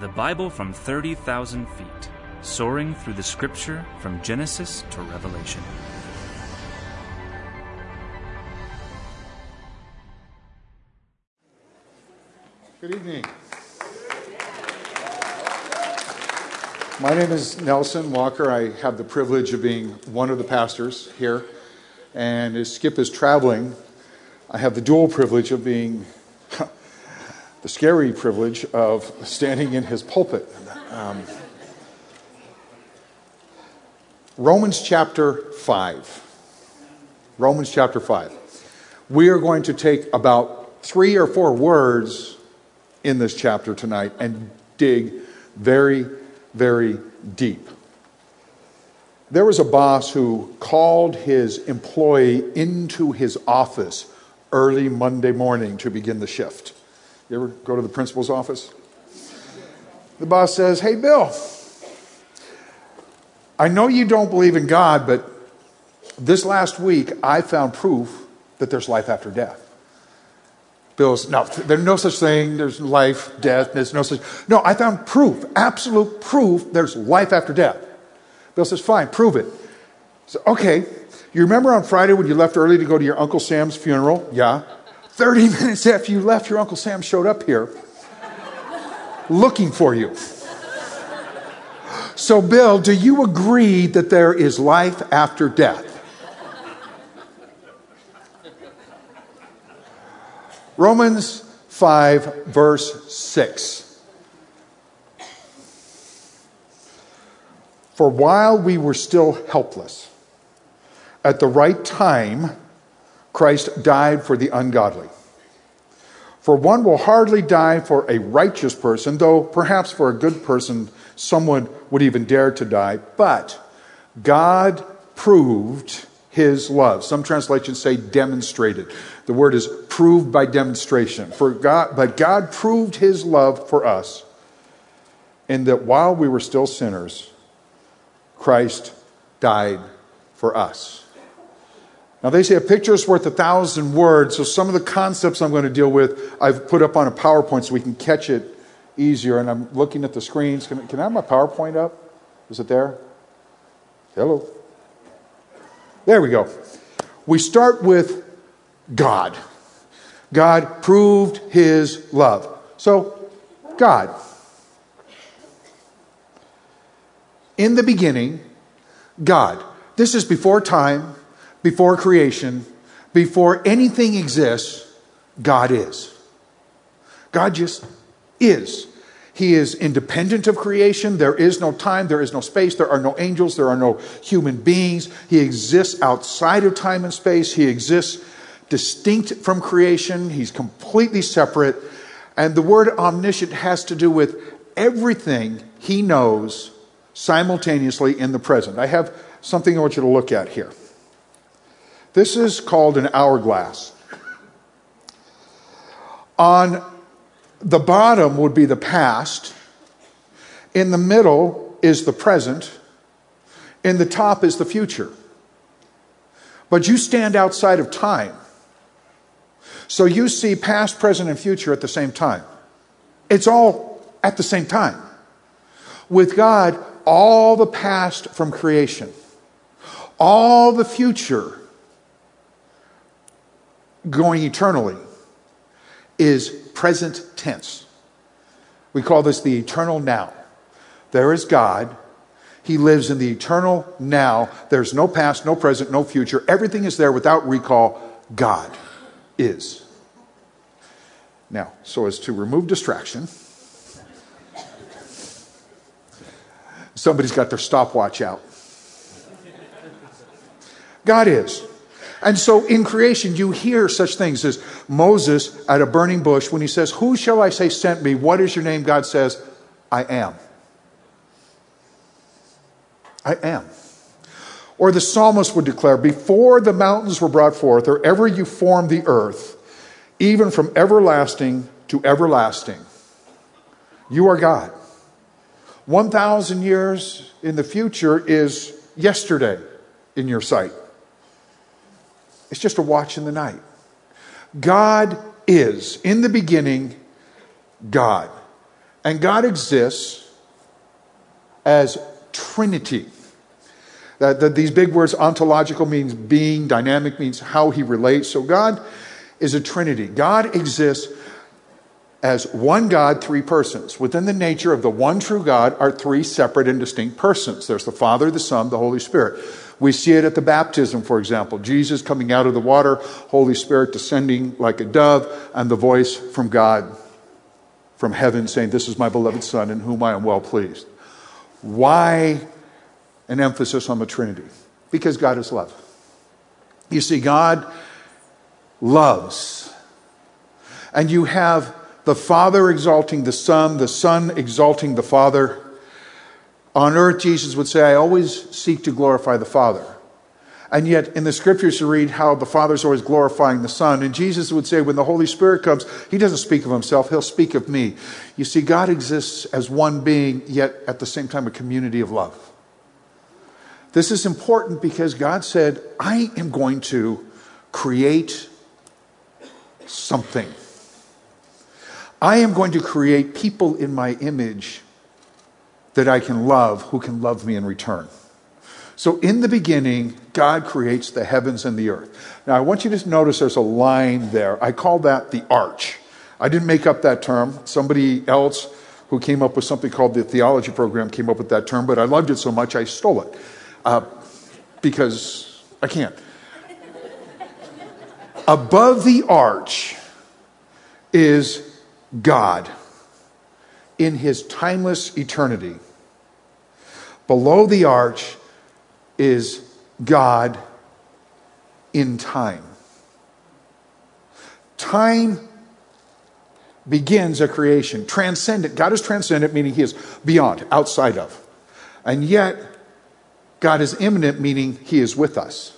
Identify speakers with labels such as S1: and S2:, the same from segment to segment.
S1: The Bible from 30,000 feet, soaring through the scripture from Genesis to Revelation.
S2: Good evening. My name is Nelson Walker. I have the privilege of being one of the pastors here. And as Skip is traveling, I have the dual privilege of being the scary privilege of standing in his pulpit. Um, Romans chapter 5. Romans chapter 5. We are going to take about three or four words in this chapter tonight and dig very, very deep. There was a boss who called his employee into his office early Monday morning to begin the shift. You ever go to the principal's office? The boss says, Hey, Bill, I know you don't believe in God, but this last week I found proof that there's life after death. Bill's, no, there's no such thing. There's life, death, there's no such. No, I found proof, absolute proof there's life after death. Bill says, fine, prove it. So, okay, you remember on Friday when you left early to go to your Uncle Sam's funeral? Yeah. 30 minutes after you left, your Uncle Sam showed up here looking for you. So, Bill, do you agree that there is life after death? Romans 5, verse 6. For while we were still helpless, at the right time, Christ died for the ungodly. For one will hardly die for a righteous person, though perhaps for a good person someone would even dare to die. But God proved his love. Some translations say demonstrated. The word is proved by demonstration. For God, but God proved his love for us in that while we were still sinners, Christ died for us. Now, they say a picture is worth a thousand words, so some of the concepts I'm going to deal with, I've put up on a PowerPoint so we can catch it easier. And I'm looking at the screens. Can, can I have my PowerPoint up? Is it there? Hello. There we go. We start with God. God proved his love. So, God. In the beginning, God. This is before time, before creation, before anything exists, God is. God just is. He is independent of creation. There is no time, there is no space, there are no angels, there are no human beings. He exists outside of time and space. He exists distinct from creation. He's completely separate. And the word omniscient has to do with everything he knows simultaneously in the present. I have something I want you to look at here. This is called an hourglass. On the bottom would be the past. In the middle is the present. In the top is the future. But you stand outside of time. So you see past, present, and future at the same time. It's all at the same time. With God, all the past from creation, all the future going eternally is present tense. We call this the eternal now. There is God. He lives in the eternal now. There's no past, no present, no future. Everything is there without recall. God is. Now, so as to remove distraction, somebody's got their stopwatch out. God is. And so in creation, you hear such things as Moses at a burning bush when he says, Who shall I say sent me? What is your name? God says, I am. I am. Or the psalmist would declare, Before the mountains were brought forth, or ever you formed the earth, even from everlasting to everlasting, you are God. 1,000 years in the future is yesterday in your sight. It's just a watch in the night. God is, in the beginning, God. And God exists as Trinity. Uh, that, that these big words, ontological means being, dynamic means how he relates. So God is a Trinity. God exists as one God, three persons. Within the nature of the one true God are three separate and distinct persons. There's the Father, the Son, the Holy Spirit. We see it at the baptism, for example. Jesus coming out of the water, Holy Spirit descending like a dove, and the voice from God from heaven saying, This is my beloved Son in whom I am well pleased. Why an emphasis on the Trinity? Because God is love. You see, God loves. And you have the Father exalting the Son, the Son exalting the Father. On earth, Jesus would say, I always seek to glorify the Father. And yet, in the scriptures, you read how the Father is always glorifying the Son. And Jesus would say, when the Holy Spirit comes, He doesn't speak of Himself, He'll speak of me. You see, God exists as one being, yet at the same time, a community of love. This is important because God said, I am going to create something. I am going to create people in my image that I can love who can love me in return. So, in the beginning, God creates the heavens and the earth. Now, I want you to notice there's a line there. I call that the arch. I didn't make up that term. Somebody else who came up with something called the theology program came up with that term, but I loved it so much I stole it uh, because I can't. Above the arch is God in his timeless eternity. Below the arch is God in time. Time begins a creation, transcendent. God is transcendent, meaning He is beyond, outside of. And yet, God is immanent, meaning He is with us.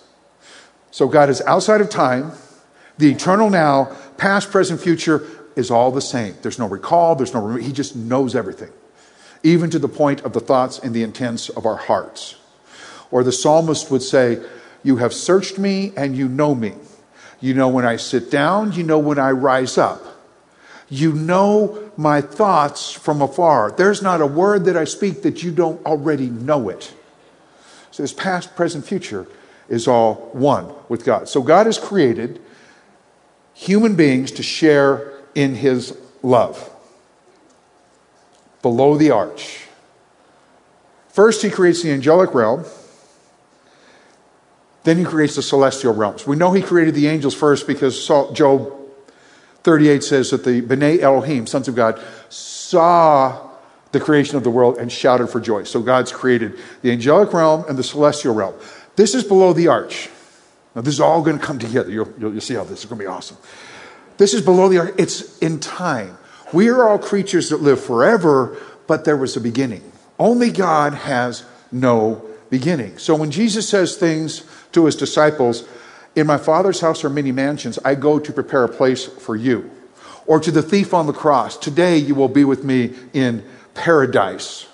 S2: So God is outside of time. The eternal now, past, present, future is all the same. There's no recall, there's no, He just knows everything, even to the point of the thoughts and the intents of our hearts. Or the psalmist would say, You have searched me and you know me. You know when I sit down, you know when I rise up. You know my thoughts from afar. There's not a word that I speak that you don't already know it. So this past, present, future is all one with God. So God has created human beings to share in his love. Below the arch. First, he creates the angelic realm. Then he creates the celestial realms. We know he created the angels first because Job 38 says that the B'nai Elohim, sons of God, saw the creation of the world and shouted for joy. So God's created the angelic realm and the celestial realm. This is below the arch. Now, this is all going to come together. You'll, you'll, you'll see how this is going to be awesome. This is below the arch. It's in time. We are all creatures that live forever, but there was a beginning. Only God has no beginning. So when Jesus says things to his disciples, In my Father's house are many mansions, I go to prepare a place for you. Or to the thief on the cross, Today you will be with me in paradise.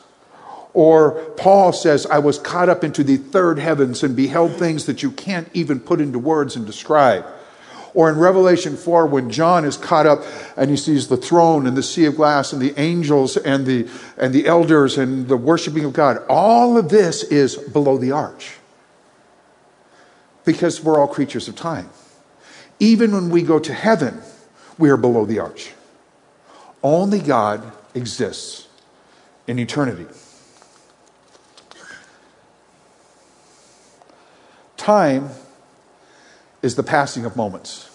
S2: Or Paul says, I was caught up into the third heavens and beheld things that you can't even put into words and describe. Or in Revelation 4, when John is caught up and he sees the throne and the sea of glass and the angels and the, and the elders and the worshiping of God, all of this is below the arch. Because we're all creatures of time. Even when we go to heaven, we are below the arch. Only God exists in eternity. Time is the passing of moments.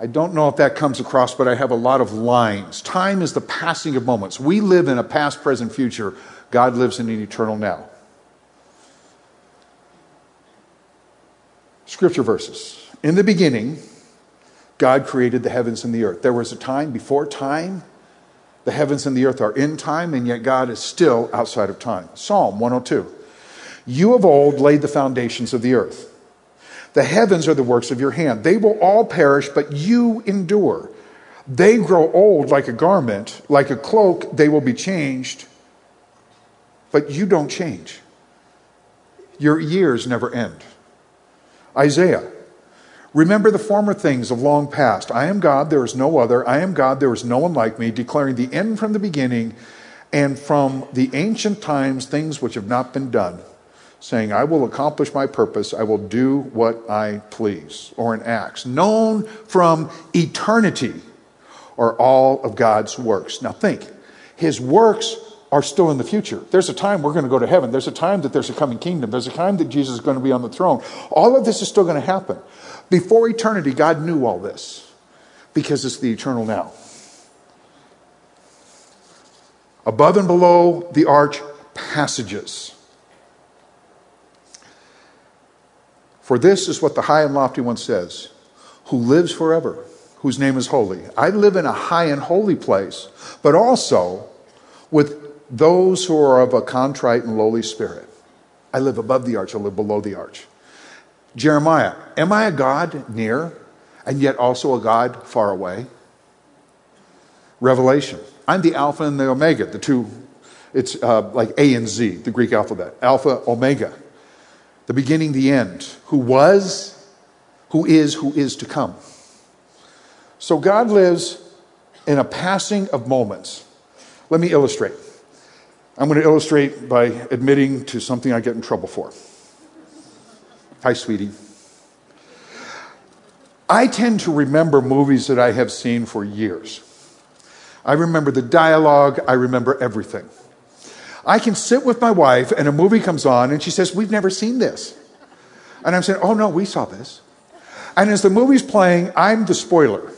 S2: I don't know if that comes across, but I have a lot of lines. Time is the passing of moments. We live in a past, present, future. God lives in an eternal now. Scripture verses. In the beginning, God created the heavens and the earth. There was a time before time. The heavens and the earth are in time, and yet God is still outside of time. Psalm 102. You of old laid the foundations of the earth. The heavens are the works of your hand. They will all perish, but you endure. They grow old like a garment, like a cloak, they will be changed, but you don't change. Your years never end. Isaiah. Remember the former things of long past. I am God, there is no other. I am God, there is no one like me, declaring the end from the beginning and from the ancient times things which have not been done, saying, I will accomplish my purpose, I will do what I please. Or in Acts, known from eternity are all of God's works. Now think, his works are still in the future. There's a time we're going to go to heaven. There's a time that there's a coming kingdom. There's a time that Jesus is going to be on the throne. All of this is still going to happen. Before eternity, God knew all this because it's the eternal now. Above and below the arch passages. For this is what the high and lofty one says, who lives forever, whose name is holy. I live in a high and holy place, but also with those who are of a contrite and lowly spirit. I live above the arch, I live below the arch. Jeremiah, am I a God near and yet also a God far away? Revelation, I'm the Alpha and the Omega, the two, it's uh, like A and Z, the Greek alphabet. Alpha, Omega, the beginning, the end, who was, who is, who is to come. So God lives in a passing of moments. Let me illustrate. I'm going to illustrate by admitting to something I get in trouble for. Hi, sweetie. I tend to remember movies that I have seen for years. I remember the dialogue, I remember everything. I can sit with my wife and a movie comes on and she says, We've never seen this. And I'm saying, Oh, no, we saw this. And as the movie's playing, I'm the spoiler.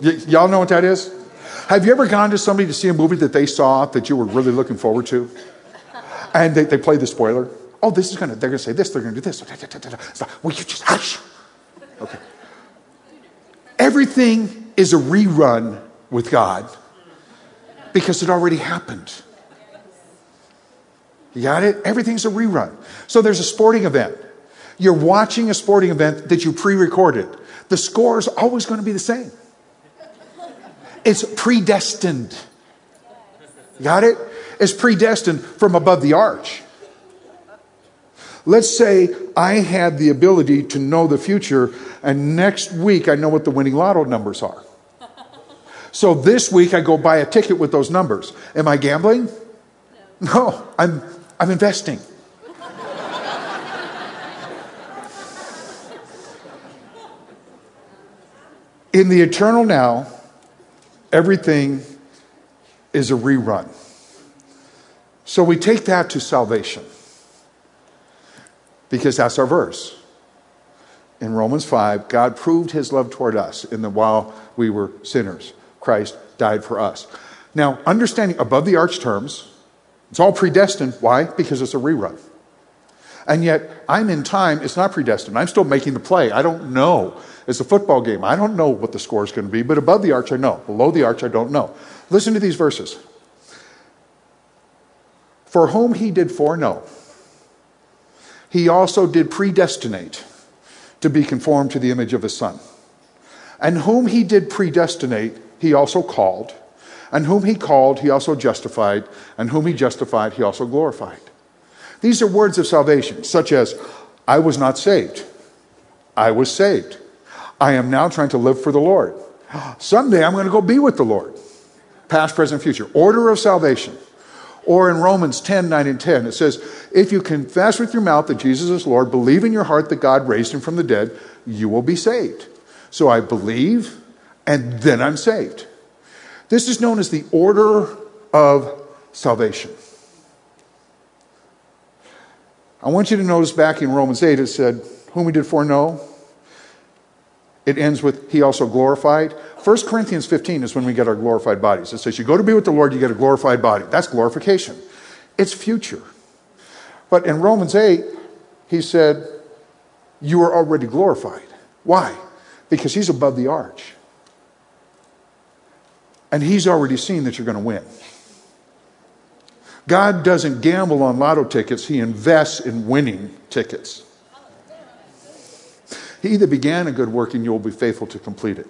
S2: Y- y'all know what that is? Have you ever gone to somebody to see a movie that they saw that you were really looking forward to? And they, they play the spoiler? oh, this is to, they're to say this, they're to do this. Will you just hush? Okay. Everything is a rerun with God because it already happened. You got it? Everything's a rerun. So there's a sporting event. You're watching a sporting event that you pre recorded. The score is always going to be the same. It's predestined. You got it? It's predestined from above the arch. Let's say I had the ability to know the future, and next week I know what the winning lotto numbers are. So this week I go buy a ticket with those numbers. Am I gambling? No, no I'm, I'm investing. In the eternal now, everything is a rerun. So we take that to salvation because that's our verse. In Romans 5, God proved his love toward us in the while we were sinners. Christ died for us. Now, understanding above the arch terms, it's all predestined. Why? Because it's a rerun. And yet, I'm in time, it's not predestined. I'm still making the play. I don't know. It's a football game. I don't know what the score is going to be, but above the arch, I know. Below the arch, I don't know. Listen to these verses. For whom he did foreknow, he also did predestinate to be conformed to the image of his son. And whom he did predestinate, he also called. And whom he called, he also justified. And whom he justified, he also glorified. These are words of salvation, such as, I was not saved. I was saved. I am now trying to live for the Lord. Someday I'm going to go be with the Lord. Past, present, future. Order of salvation. Or in Romans 10 9 and 10, it says, If you confess with your mouth that Jesus is Lord, believe in your heart that God raised him from the dead, you will be saved. So I believe, and then I'm saved. This is known as the order of salvation. I want you to notice back in Romans 8, it said, Whom we did foreknow. It ends with, He also glorified. 1 Corinthians 15 is when we get our glorified bodies. It says, You go to be with the Lord, you get a glorified body. That's glorification. It's future. But in Romans 8, he said, You are already glorified. Why? Because he's above the arch. And he's already seen that you're going to win. God doesn't gamble on lotto tickets, he invests in winning tickets. He that began a good work and you will be faithful to complete it.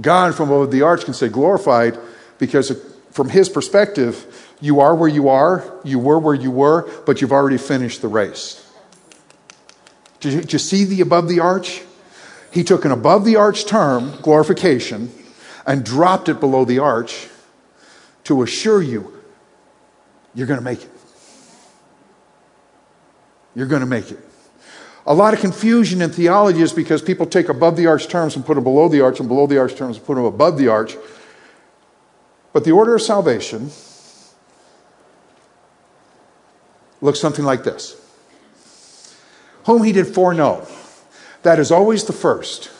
S2: God from above the arch can say glorified because from his perspective, you are where you are, you were where you were, but you've already finished the race. Did you, did you see the above the arch? He took an above the arch term, glorification, and dropped it below the arch to assure you you're going to make it. You're going to make it. A lot of confusion in theology is because people take above the arch terms and put them below the arch, and below the arch terms and put them above the arch. But the order of salvation looks something like this Whom he did foreknow. That is always the first.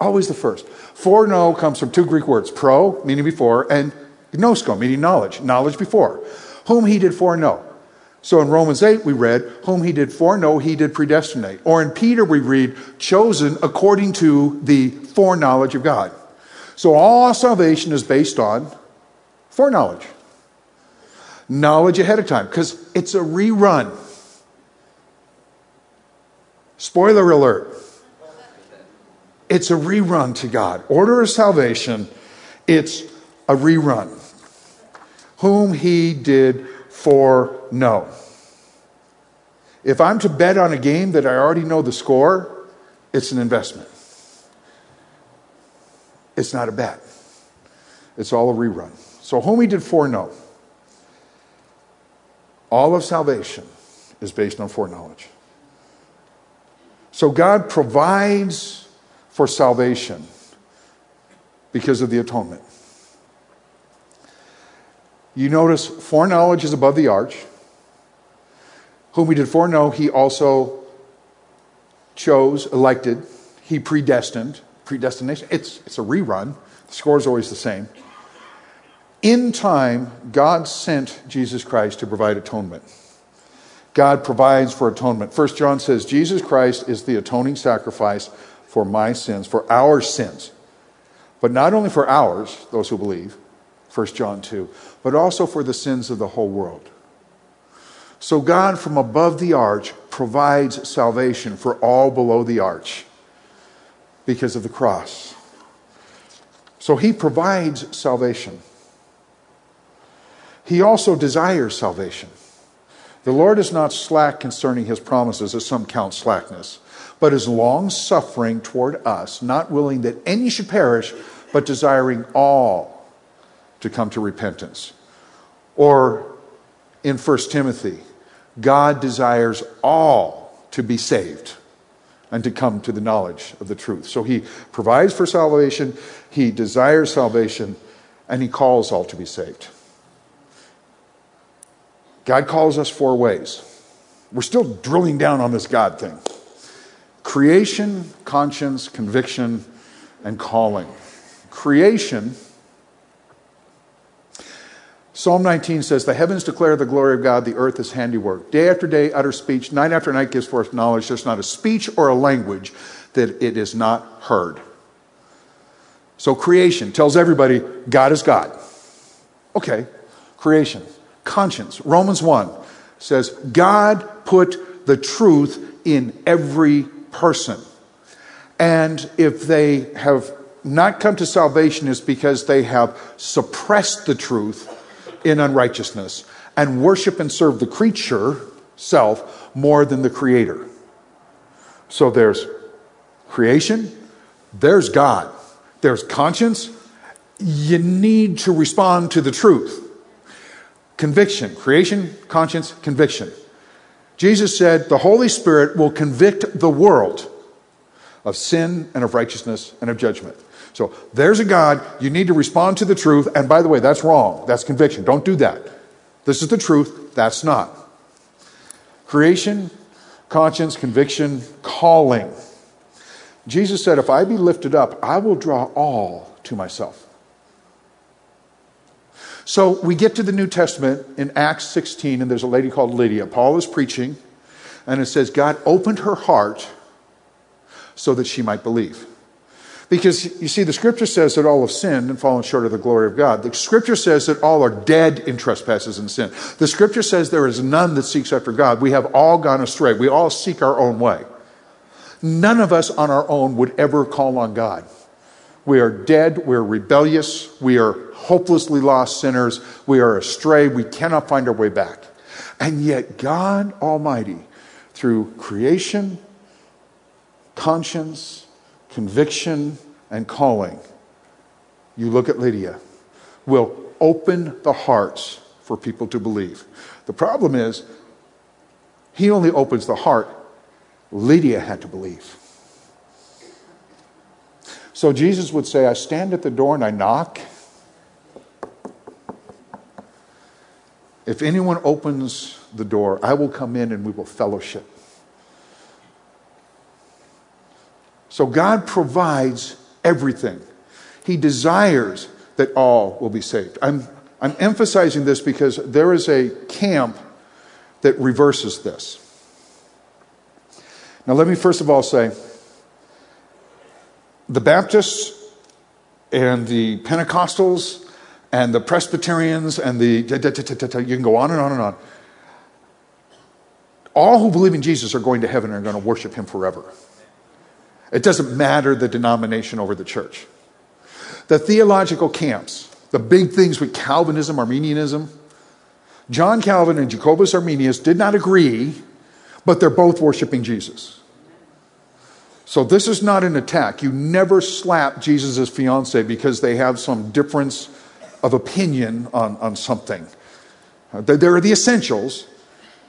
S2: Always the first. Foreknow comes from two Greek words pro, meaning before, and gnosko, meaning knowledge, knowledge before. Whom he did foreknow. So in Romans 8, we read, Whom he did foreknow, he did predestinate. Or in Peter, we read, Chosen according to the foreknowledge of God. So all salvation is based on foreknowledge. Knowledge ahead of time, because it's a rerun. Spoiler alert. It's a rerun to God. Order of salvation, it's a rerun. Whom he did foreknow. If I'm to bet on a game that I already know the score, it's an investment. It's not a bet. It's all a rerun. So, whom he did foreknow. All of salvation is based on foreknowledge. So, God provides for salvation because of the atonement. You notice foreknowledge is above the arch. Whom he did foreknow, he also chose, elected, he predestined. Predestination, it's, it's a rerun. The score is always the same. In time, God sent Jesus Christ to provide atonement. God provides for atonement. First John says, Jesus Christ is the atoning sacrifice for my sins, for our sins. But not only for ours, those who believe, 1 John 2, but also for the sins of the whole world. So God from above the arch provides salvation for all below the arch because of the cross. So he provides salvation. He also desires salvation. The Lord is not slack concerning his promises, as some count slackness, but is long suffering toward us, not willing that any should perish, but desiring all to come to repentance. Or in 1 Timothy, God desires all to be saved and to come to the knowledge of the truth. So he provides for salvation, he desires salvation, and he calls all to be saved. God calls us four ways. We're still drilling down on this God thing creation, conscience, conviction, and calling. Creation Psalm 19 says, The heavens declare the glory of God, the earth is handiwork. Day after day utter speech, night after night gives forth knowledge. There's not a speech or a language that it is not heard. So creation tells everybody God is God. Okay, creation. Conscience. Romans 1 says, God put the truth in every person. And if they have not come to salvation, is because they have suppressed the truth in unrighteousness and worship and serve the creature, self, more than the creator. So there's creation, there's God, there's conscience. You need to respond to the truth. Conviction, creation, conscience, conviction. Jesus said the Holy Spirit will convict the world of sin and of righteousness and of judgment. So there's a God. You need to respond to the truth. And by the way, that's wrong. That's conviction. Don't do that. This is the truth. That's not. Creation, conscience, conviction, calling. Jesus said, If I be lifted up, I will draw all to myself. So we get to the New Testament in Acts 16, and there's a lady called Lydia. Paul is preaching, and it says, God opened her heart so that she might believe. Because you see, the scripture says that all have sinned and fallen short of the glory of God. The scripture says that all are dead in trespasses and sin. The scripture says there is none that seeks after God. We have all gone astray. We all seek our own way. None of us on our own would ever call on God. We are dead. We're rebellious. We are hopelessly lost sinners. We are astray. We cannot find our way back. And yet, God Almighty, through creation, conscience, conviction, and calling, you look at Lydia, will open the hearts for people to believe. The problem is, he only opens the heart. Lydia had to believe. So Jesus would say, I stand at the door and I knock. If anyone opens the door, I will come in and we will fellowship. So God provides everything. He desires that all will be saved. I'm, I'm emphasizing this because there is a camp that reverses this. Now, let me first of all say the Baptists and the Pentecostals and the Presbyterians and the. You can go on and on and on. All who believe in Jesus are going to heaven and are going to worship him forever. It doesn't matter the denomination over the church. The theological camps, the big things with Calvinism, Arminianism, John Calvin and Jacobus Arminius did not agree, but they're both worshiping Jesus. So this is not an attack. You never slap Jesus' fiance because they have some difference of opinion on, on something. Uh, there are the essentials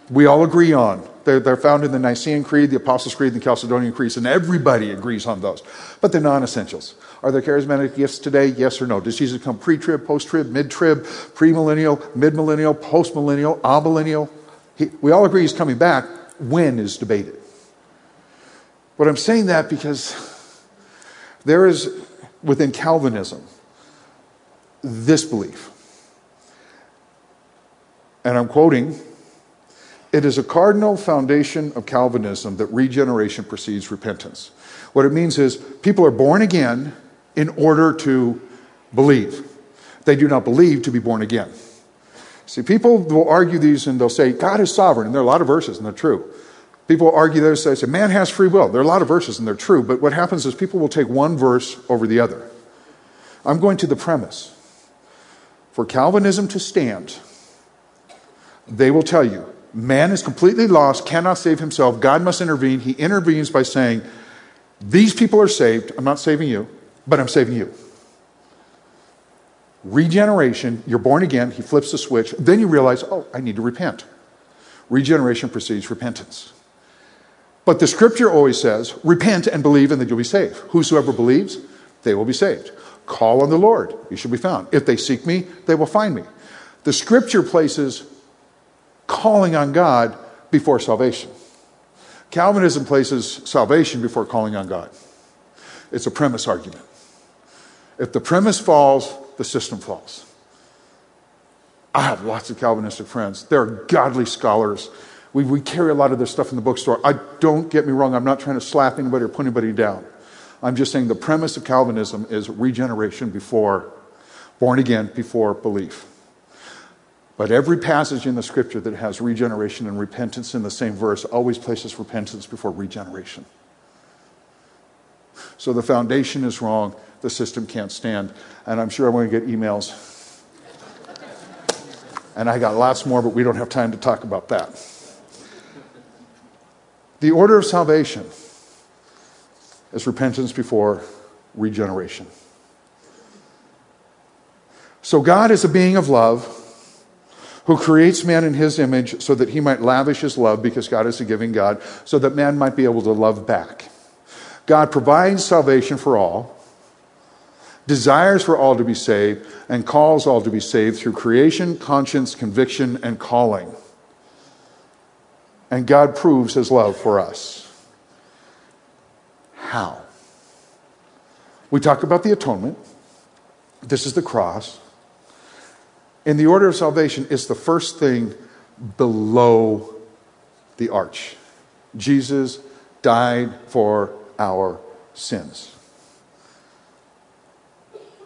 S2: we all agree on. They're, they're found in the Nicene Creed, the Apostles' Creed, the Chalcedonian Creed, and everybody agrees on those. But they're non essentials. Are there charismatic gifts today? Yes or no? Does Jesus come pre trib, post trib, mid trib, premillennial, mid millennial, post millennial, amillennial? We all agree he's coming back. When is debated. But I'm saying that because there is within Calvinism this belief. And I'm quoting it is a cardinal foundation of Calvinism that regeneration precedes repentance. What it means is people are born again in order to believe. They do not believe to be born again. See, people will argue these and they'll say, God is sovereign, and there are a lot of verses, and they're true. People argue this, they say, man has free will. There are a lot of verses, and they're true, but what happens is people will take one verse over the other. I'm going to the premise. For Calvinism to stand, they will tell you man is completely lost, cannot save himself. God must intervene. He intervenes by saying, These people are saved. I'm not saving you, but I'm saving you. Regeneration, you're born again. He flips the switch. Then you realize, oh, I need to repent. Regeneration precedes repentance. But the scripture always says, repent and believe, and then you'll be saved. Whosoever believes, they will be saved. Call on the Lord, you shall be found. If they seek me, they will find me. The scripture places calling on God before salvation. Calvinism places salvation before calling on God. It's a premise argument. If the premise falls, the system falls. I have lots of Calvinistic friends. They're godly scholars we, we carry a lot of this stuff in the bookstore. I don't get me wrong, I'm not trying to slap anybody or put anybody down. I'm just saying the premise of Calvinism is regeneration before, born again before belief. But every passage in the scripture that has regeneration and repentance in the same verse always places repentance before regeneration. So the foundation is wrong, the system can't stand. And I'm sure I'm going to get emails. And I got lots more, but we don't have time to talk about that. The order of salvation is repentance before regeneration. So, God is a being of love who creates man in his image so that he might lavish his love because God is a giving God, so that man might be able to love back. God provides salvation for all, desires for all to be saved, and calls all to be saved through creation, conscience, conviction, and calling and God proves his love for us. How? We talk about the atonement. This is the cross. In the order of salvation, it's the first thing below the arch. Jesus died for our sins.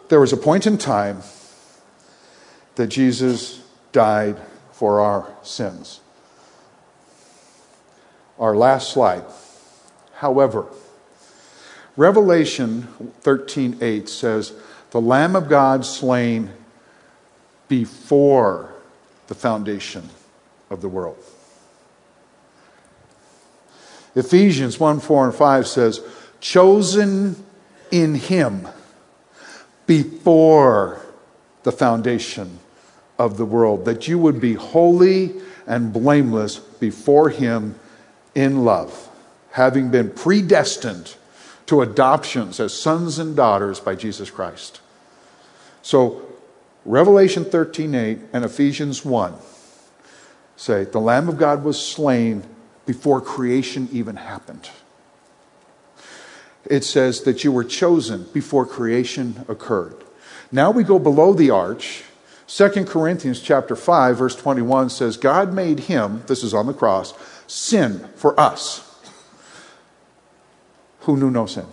S2: There was a point in time that Jesus died for our sins our last slide. However, Revelation 13:8 says, "The Lamb of God slain before the foundation of the world." Ephesians 1 4 and 5 says, chosen in him before the foundation of the world, that you would be holy and blameless before him in love, having been predestined to adoptions as sons and daughters by Jesus Christ. So, Revelation 13:8 and Ephesians 1 say the lamb of God was slain before creation even happened. It says that you were chosen before creation occurred. Now we go below the arch. 2 Corinthians chapter 5 verse 21 says God made him, this is on the cross, sin for us who knew no sin.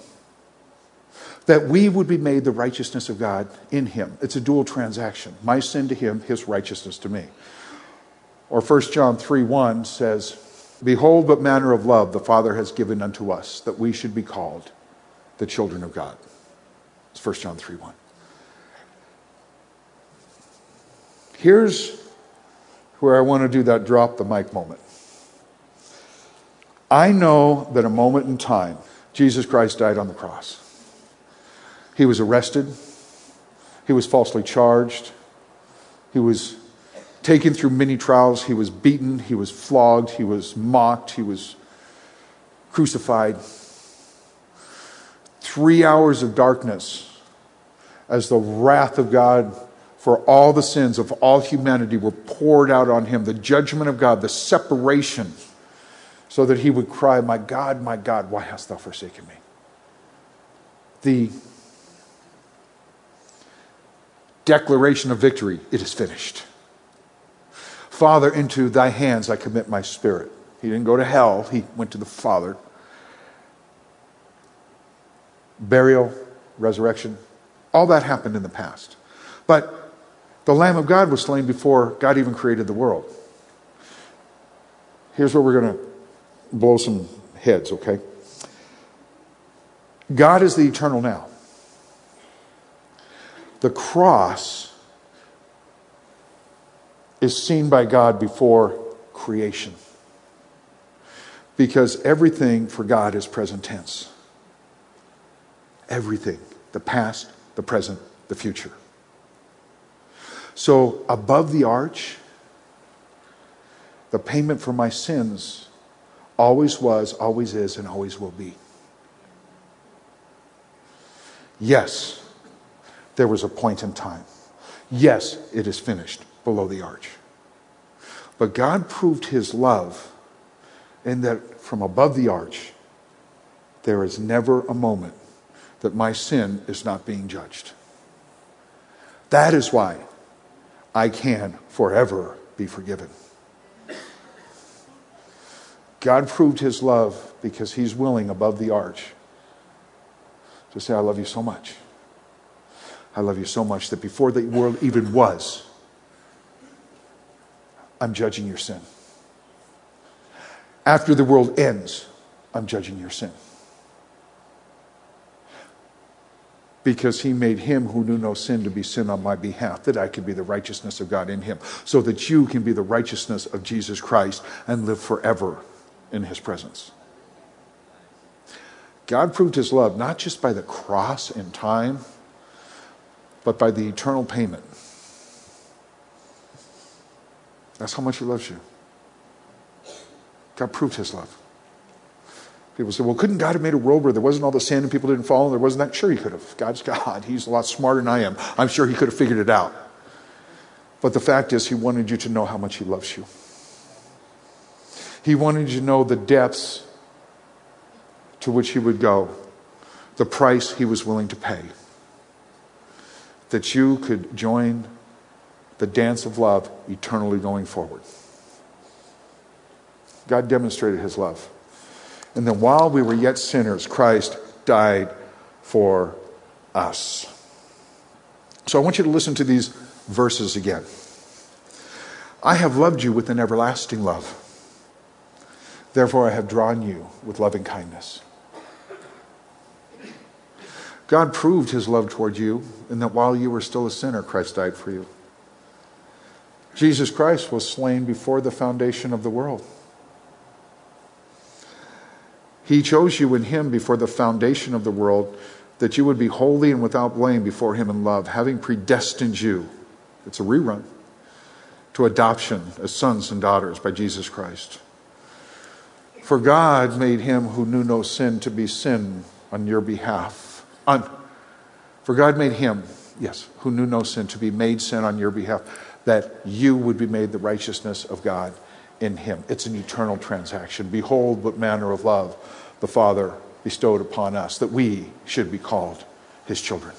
S2: That we would be made the righteousness of God in him. It's a dual transaction. My sin to him, his righteousness to me. Or 1 John 3 1 says, Behold, what manner of love the Father has given unto us, that we should be called the children of God. It's 1 John 3 1. Here's where I want to do that drop the mic moment. I know that a moment in time, Jesus Christ died on the cross. He was arrested, he was falsely charged, he was taken through many trials, he was beaten, he was flogged, he was mocked, he was crucified. Three hours of darkness as the wrath of God for all the sins of all humanity were poured out on him, the judgment of God, the separation, so that he would cry, My God, my God, why hast thou forsaken me? The declaration of victory, it is finished. Father, into thy hands I commit my spirit. He didn't go to hell, he went to the Father. Burial, resurrection, all that happened in the past. But the Lamb of God was slain before God even created the world. Here's where we're going to blow some heads, okay? God is the eternal now. The cross is seen by God before creation. Because everything for God is present tense. Everything. The past, the present, the future. So above the arch, the payment for my sins always was, always is, and always will be. Yes, there was a point in time. Yes, it is finished below the arch. But God proved his love in that from above the arch, there is never a moment that my sin is not being judged. That is why I can forever be forgiven. God proved his love because he's willing above the arch to say, I love you so much. I love you so much that before the world even was, I'm judging your sin. After the world ends, I'm judging your sin. Because he made him who knew no sin to be sin on my behalf, that I could be the righteousness of God in him, so that you can be the righteousness of Jesus Christ and live forever in his presence. God proved his love not just by the cross in time, but by the eternal payment. That's how much he loves you. God proved his love. People say, well, couldn't God have made a world where there wasn't all the sin and people didn't fall and there wasn't that? Sure, he could have. God's God. He's a lot smarter than I am. I'm sure he could have figured it out. But the fact is, he wanted you to know how much he loves you. He wanted you to know the depths to which he would go, the price he was willing to pay, that you could join the dance of love eternally going forward. God demonstrated his love. And then while we were yet sinners, Christ died for us. So I want you to listen to these verses again. I have loved you with an everlasting love. Therefore, I have drawn you with loving kindness. God proved his love toward you in that while you were still a sinner, Christ died for you. Jesus Christ was slain before the foundation of the world. He chose you in Him before the foundation of the world that you would be holy and without blame before Him in love, having predestined you. It's a rerun to adoption as sons and daughters by Jesus Christ. For God made him who knew no sin to be sin on your behalf. On, for God made him, yes, who knew no sin to be made sin on your behalf, that you would be made the righteousness of God in him. It's an eternal transaction. Behold, what manner of love the Father bestowed upon us, that we should be called his children.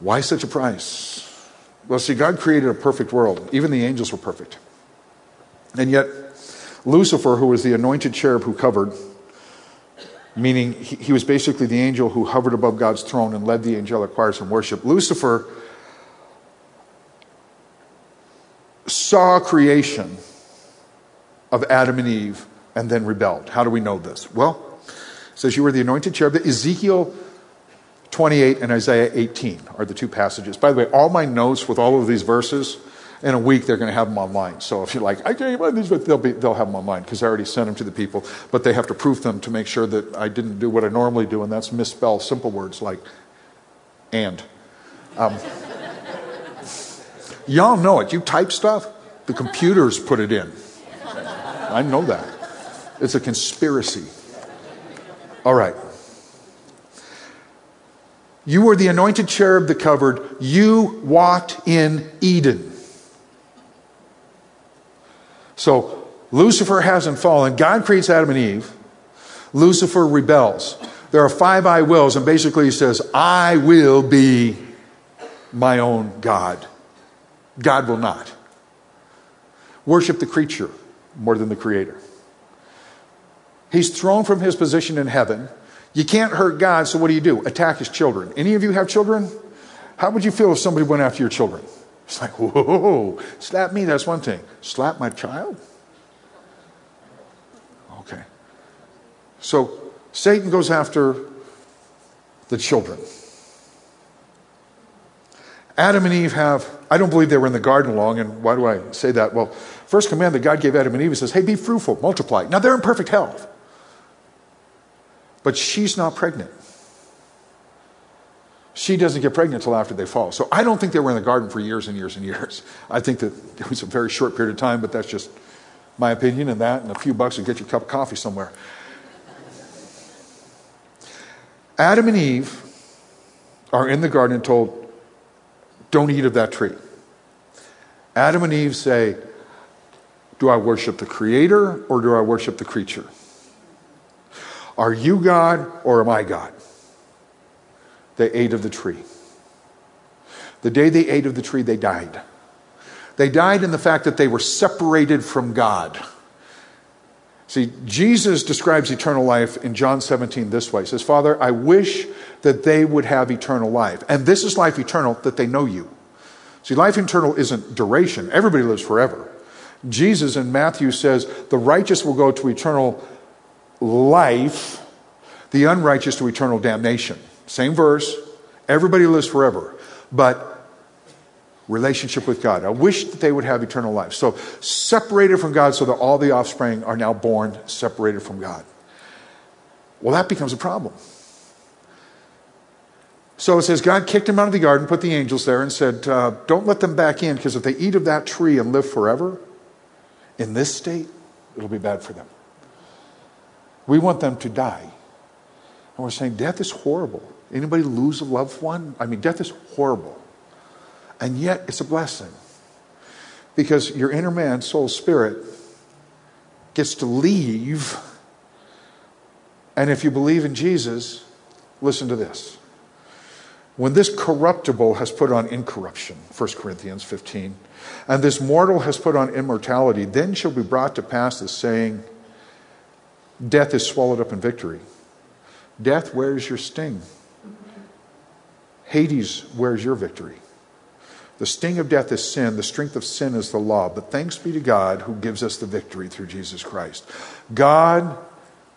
S2: Why such a price? Well, see, God created a perfect world. Even the angels were perfect. And yet, Lucifer, who was the anointed cherub who covered, meaning he, he was basically the angel who hovered above God's throne and led the angelic choirs in worship, Lucifer saw creation of Adam and Eve and then rebelled. How do we know this? Well, it says you were the anointed cherub. Ezekiel 28 and Isaiah 18 are the two passages. By the way, all my notes with all of these verses, in a week they're going to have them online. So if you're like, I can't find these, but they'll, be, they'll have them online because I already sent them to the people. But they have to proof them to make sure that I didn't do what I normally do, and that's misspell simple words like and. Um, y'all know it. You type stuff, the computers put it in. I know that. It's a conspiracy. All right. You were the anointed cherub that covered. You walked in Eden. So Lucifer hasn't fallen. God creates Adam and Eve. Lucifer rebels. There are five I wills, and basically he says, I will be my own God. God will not. Worship the creature more than the creator. He's thrown from his position in heaven you can't hurt God, so what do you do? Attack his children. Any of you have children? How would you feel if somebody went after your children? It's like, whoa, slap me, that's one thing. Slap my child? Okay. So Satan goes after the children. Adam and Eve have, I don't believe they were in the garden long, and why do I say that? Well, first command that God gave Adam and Eve says, hey, be fruitful, multiply. Now they're in perfect health. But she's not pregnant. She doesn't get pregnant until after they fall. So I don't think they were in the garden for years and years and years. I think that it was a very short period of time, but that's just my opinion, and that and a few bucks to get you a cup of coffee somewhere. Adam and Eve are in the garden and told, Don't eat of that tree. Adam and Eve say, Do I worship the Creator or do I worship the creature? Are you God or am I God? They ate of the tree. The day they ate of the tree, they died. They died in the fact that they were separated from God. See, Jesus describes eternal life in John 17 this way. He says, Father, I wish that they would have eternal life. And this is life eternal, that they know you. See, life eternal isn't duration. Everybody lives forever. Jesus in Matthew says, the righteous will go to eternal life, the unrighteous to eternal damnation. Same verse. Everybody lives forever. But relationship with God. I wish that they would have eternal life. So separated from God so that all the offspring are now born separated from God. Well, that becomes a problem. So it says God kicked him out of the garden, put the angels there, and said, uh, Don't let them back in, because if they eat of that tree and live forever in this state, it'll be bad for them. We want them to die. And we're saying death is horrible. Anybody lose a loved one? I mean, death is horrible. And yet, it's a blessing. Because your inner man, soul, spirit, gets to leave. And if you believe in Jesus, listen to this. When this corruptible has put on incorruption, 1 Corinthians 15, and this mortal has put on immortality, then shall be brought to pass the saying, Death is swallowed up in victory. Death, where's your sting? Hades, where's your victory? The sting of death is sin. The strength of sin is the law. But thanks be to God who gives us the victory through Jesus Christ. God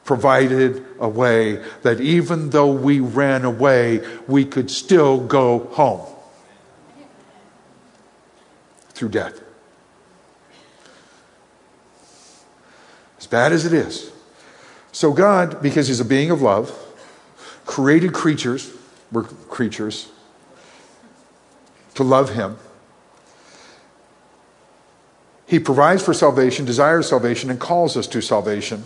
S2: provided a way that even though we ran away, we could still go home through death. As bad as it is. So, God, because He's a being of love, created creatures, we're creatures, to love Him. He provides for salvation, desires salvation, and calls us to salvation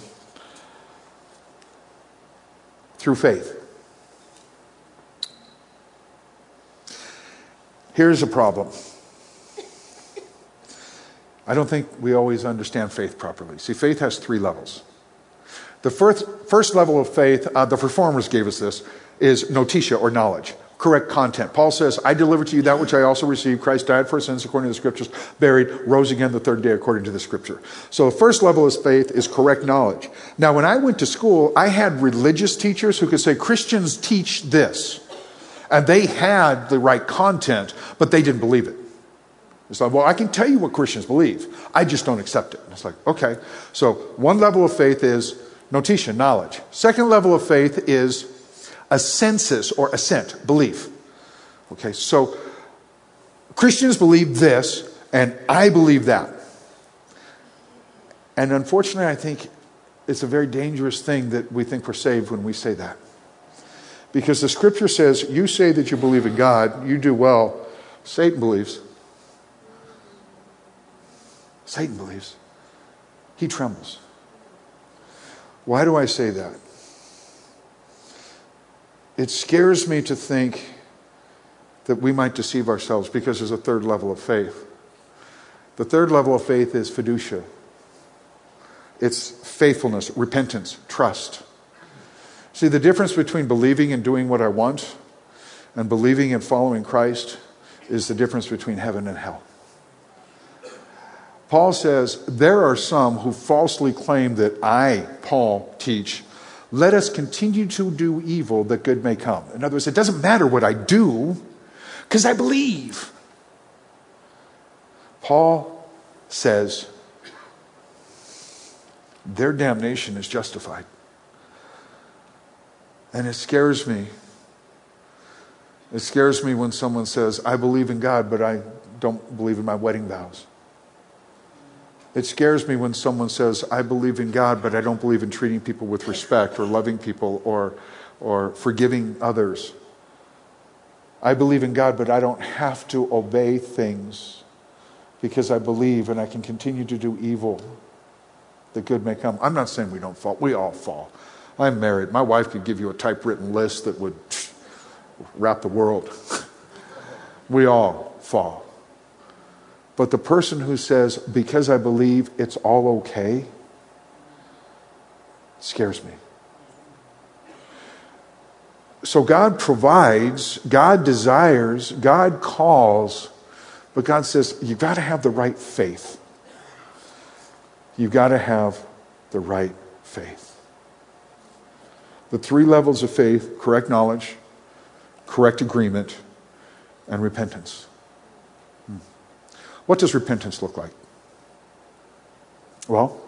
S2: through faith. Here's a problem. I don't think we always understand faith properly. See, faith has three levels. The first, first level of faith, uh, the reformers gave us this, is notitia or knowledge, correct content. Paul says, I deliver to you that which I also received. Christ died for sins according to the scriptures, buried, rose again the third day according to the scripture. So the first level of faith is correct knowledge. Now, when I went to school, I had religious teachers who could say, Christians teach this. And they had the right content, but they didn't believe it. It's like, well, I can tell you what Christians believe. I just don't accept it. And it's like, okay. So one level of faith is notitia, knowledge. Second level of faith is assensus or assent, belief. Okay, so Christians believe this, and I believe that. And unfortunately, I think it's a very dangerous thing that we think we're saved when we say that. Because the scripture says, you say that you believe in God, you do well. Satan believes. Satan believes. He trembles. Why do I say that? It scares me to think that we might deceive ourselves because there's a third level of faith. The third level of faith is fiducia. It's faithfulness, repentance, trust. See, the difference between believing and doing what I want and believing and following Christ is the difference between heaven and hell. Paul says, There are some who falsely claim that I, Paul, teach. Let us continue to do evil that good may come. In other words, it doesn't matter what I do because I believe. Paul says, Their damnation is justified. And it scares me. It scares me when someone says, I believe in God, but I don't believe in my wedding vows. It scares me when someone says, I believe in God, but I don't believe in treating people with respect or loving people or, or forgiving others. I believe in God, but I don't have to obey things because I believe and I can continue to do evil The good may come. I'm not saying we don't fall, we all fall. I'm married. My wife could give you a typewritten list that would wrap the world. we all fall. But the person who says, because I believe it's all okay, scares me. So God provides, God desires, God calls, but God says, you've got to have the right faith. You've got to have the right faith the three levels of faith correct knowledge, correct agreement, and repentance. What does repentance look like? Well,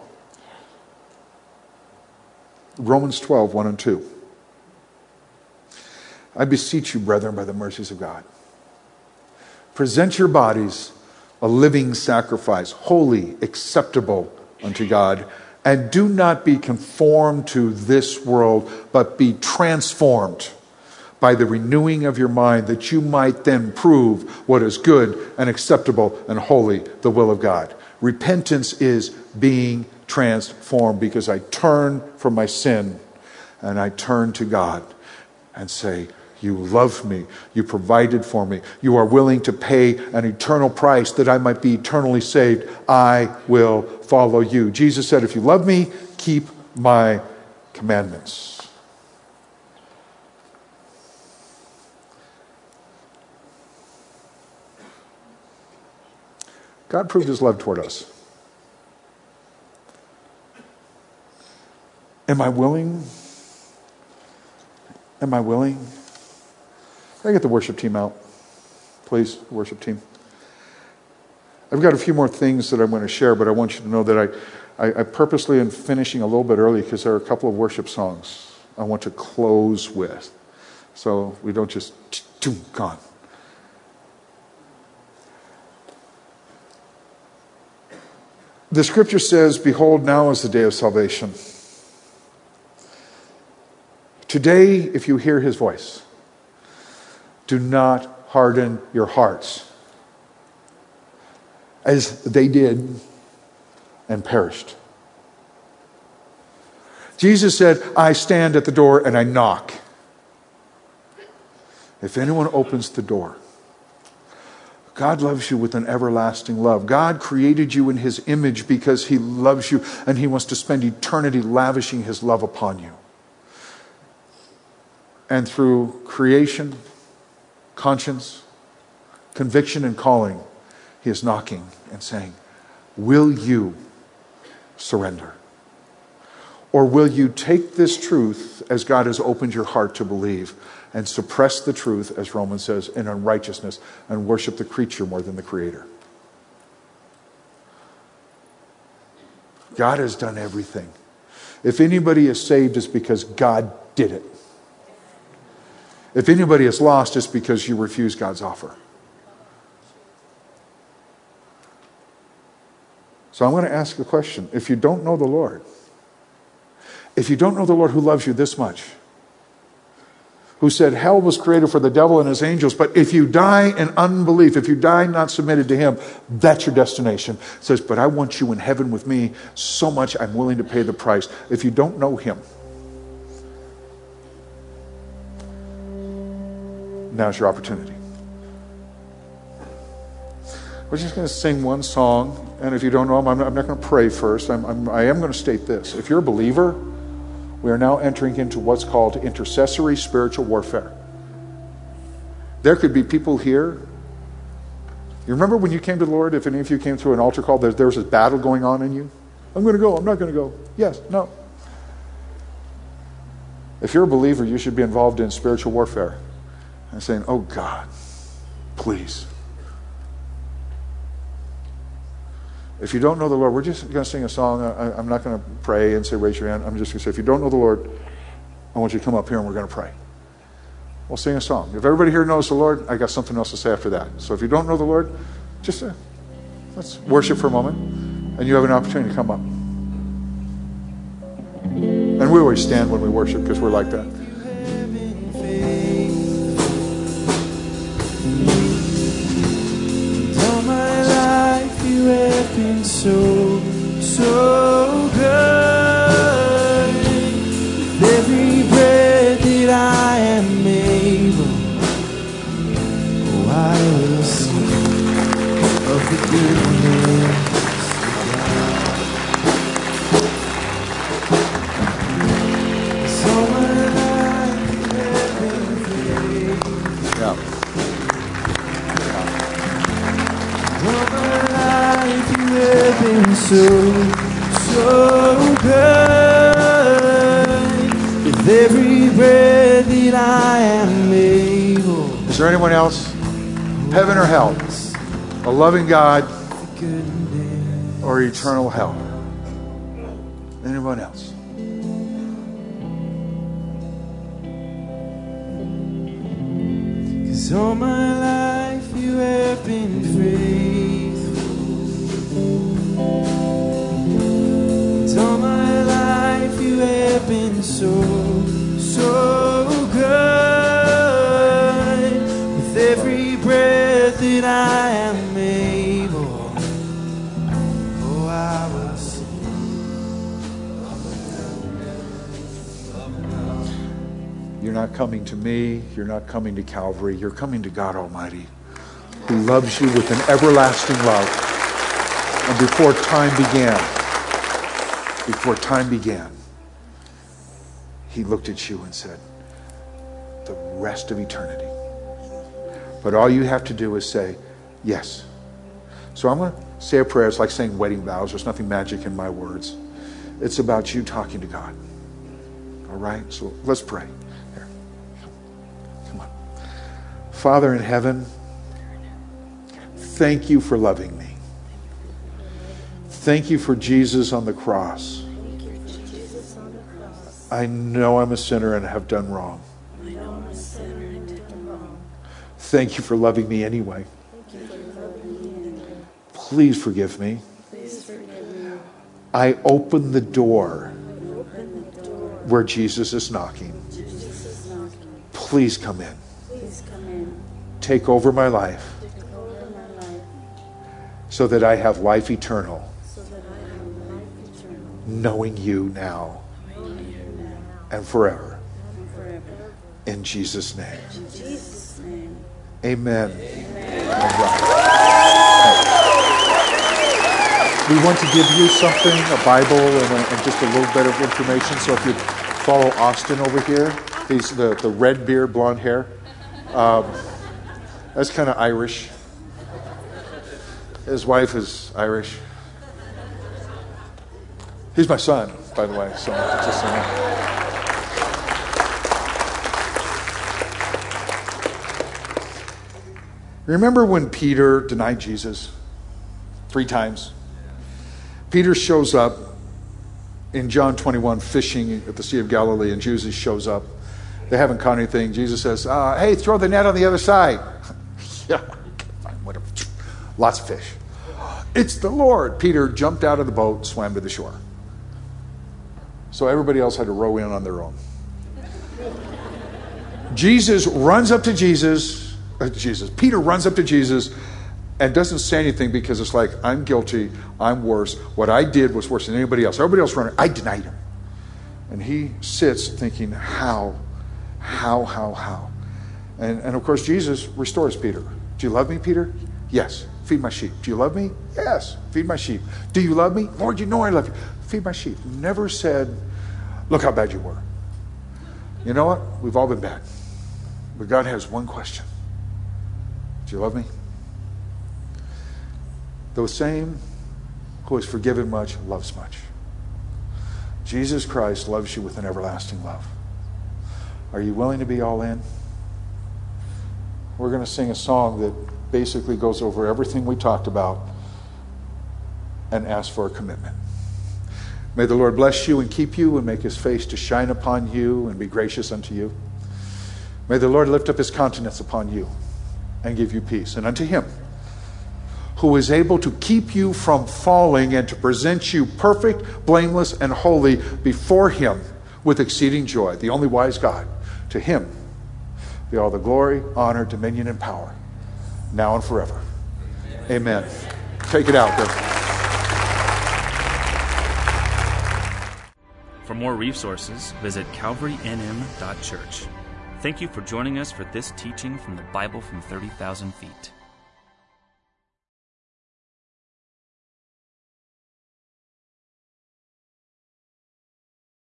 S2: Romans 12, 1 and 2. I beseech you, brethren, by the mercies of God, present your bodies a living sacrifice, holy, acceptable unto God and do not be conformed to this world, but be transformed by the renewing of your mind, that you might then prove what is good and acceptable and holy, the will of God. Repentance is being transformed because I turn from my sin and I turn to God and say, you love me. You provided for me. You are willing to pay an eternal price that I might be eternally saved. I will follow you. Jesus said, If you love me, keep my commandments. God proved his love toward us. Am I willing? Am I willing? Can I get the worship team out? Please, worship team. I've got a few more things that I'm going to share, but I want you to know that I, I, I purposely am finishing a little bit early because there are a couple of worship songs I want to close with. So we don't just, gone. The scripture says, Behold, now is the day of salvation. Today, if you hear his voice, do not harden your hearts as they did and perished. Jesus said, I stand at the door and I knock. If anyone opens the door, God loves you with an everlasting love. God created you in His image because He loves you and He wants to spend eternity lavishing His love upon you. And through creation, conscience, conviction, and calling, He is knocking and saying, Will you surrender? Or will you take this truth as God has opened your heart to believe and suppress the truth, as Romans says, in unrighteousness and worship the creature more than the creator? God has done everything. If anybody is saved, it's because God did it. If anybody is lost, it's because you refuse God's offer. So I'm going to ask a question. If you don't know the Lord, if you don't know the Lord who loves you this much, who said hell was created for the devil and his angels, but if you die in unbelief, if you die not submitted to him, that's your destination. It says, but I want you in heaven with me so much I'm willing to pay the price. If you don't know him, now's your opportunity. We're just going to sing one song, and if you don't know him, I'm not, not going to pray first. I'm, I'm, I am going to state this. If you're a believer, we are now entering into what's called intercessory spiritual warfare. There could be people here. You remember when you came to the Lord, if any of you came through an altar call, there, there was this battle going on in you? I'm going to go, I'm not going to go. Yes, no. If you're a believer, you should be involved in spiritual warfare and saying, Oh God, please If you don't know the Lord, we're just going to sing a song. I, am not going to pray and say, raise your hand. I'm just going to say, if you don't know the Lord, I want you to come up here and we're going to pray. We'll sing a song. If everybody here knows the Lord, I got something else to say after that. So if you don't know the Lord, just uh, let's worship for a moment, and you have an opportunity to come up. And we always stand when we worship because we're like that.
S3: Been so, so good. So, so good. With every breath that I am able.
S2: Is there anyone else? Heaven or hell? A loving God or eternal hell? Anyone else?
S3: Cause all my life you have been
S2: coming to me, you're not coming to Calvary, you're coming to God Almighty, who loves you with an everlasting love. And before time began, before time began, he looked at you and said, The rest of eternity. But all you have to do is say, Yes. So I'm going to say a prayer. It's like saying wedding vows. There's nothing magic in my words. It's about you talking to God. All right? So let's pray. Here. Come on. Father in heaven, thank you for loving me. Thank you for Jesus on the cross. I know I'm a sinner and have done wrong. i know i'm a sinner Thank you for loving me anyway. Please forgive me. I open the door
S4: Open the door.
S2: where Jesus is knocking. Please come in.
S4: Please come in.
S2: Take over my life so that I have life eternal,
S4: so that I have life eternal.
S2: knowing you now
S4: Knowing you now
S2: and forever. In Jesus' name.
S4: In Jesus' name.
S2: Amen. Right. We want to give you something, a Bible, and, a, and just a little bit of information. So if you follow Austin over here, he's the, the red beard, blonde hair. Um, that's kind of Irish. His wife is Irish. He's my son, by the way. So just so you know. Remember when Peter denied Jesus three times? Peter shows up in John 21 fishing at the Sea of Galilee, and Jesus shows up. They haven't caught anything. Jesus says, uh, Hey, throw the net on the other side. yeah. Lots of fish. It's the Lord. Peter jumped out of the boat, swam to the shore. So everybody else had to row in on their own. Jesus runs up to Jesus, uh, Jesus, Peter runs up to Jesus and doesn't say anything because it's like, I'm guilty, I'm worse. What I did was worse than anybody else. Everybody else running, I denied him. And he sits thinking, how, how, how, how? And, and of course, Jesus restores Peter. Do you love me, Peter? Yes. Feed my sheep. Do you love me? Yes. Feed my sheep. Do you love me? Lord, you know I love you. Feed my sheep. Never said, look how bad you were. You know what? We've all been bad. But God has one question Do you love me? The same who has forgiven much loves much. Jesus Christ loves you with an everlasting love. Are you willing to be all in? We're going to sing a song that basically goes over everything we talked about and ask for a commitment. May the Lord bless you and keep you and make his face to shine upon you and be gracious unto you. May the Lord lift up his countenance upon you and give you peace. And unto him who is able to keep you from falling and to present you perfect, blameless, and holy before him with exceeding joy, the only wise God, to him be all the glory, honor, dominion, and power, now and forever. Amen. Take it out, Bill.
S1: For more resources, visit calvarynm.church. Thank you for joining us for this teaching from the Bible from 30,000 feet.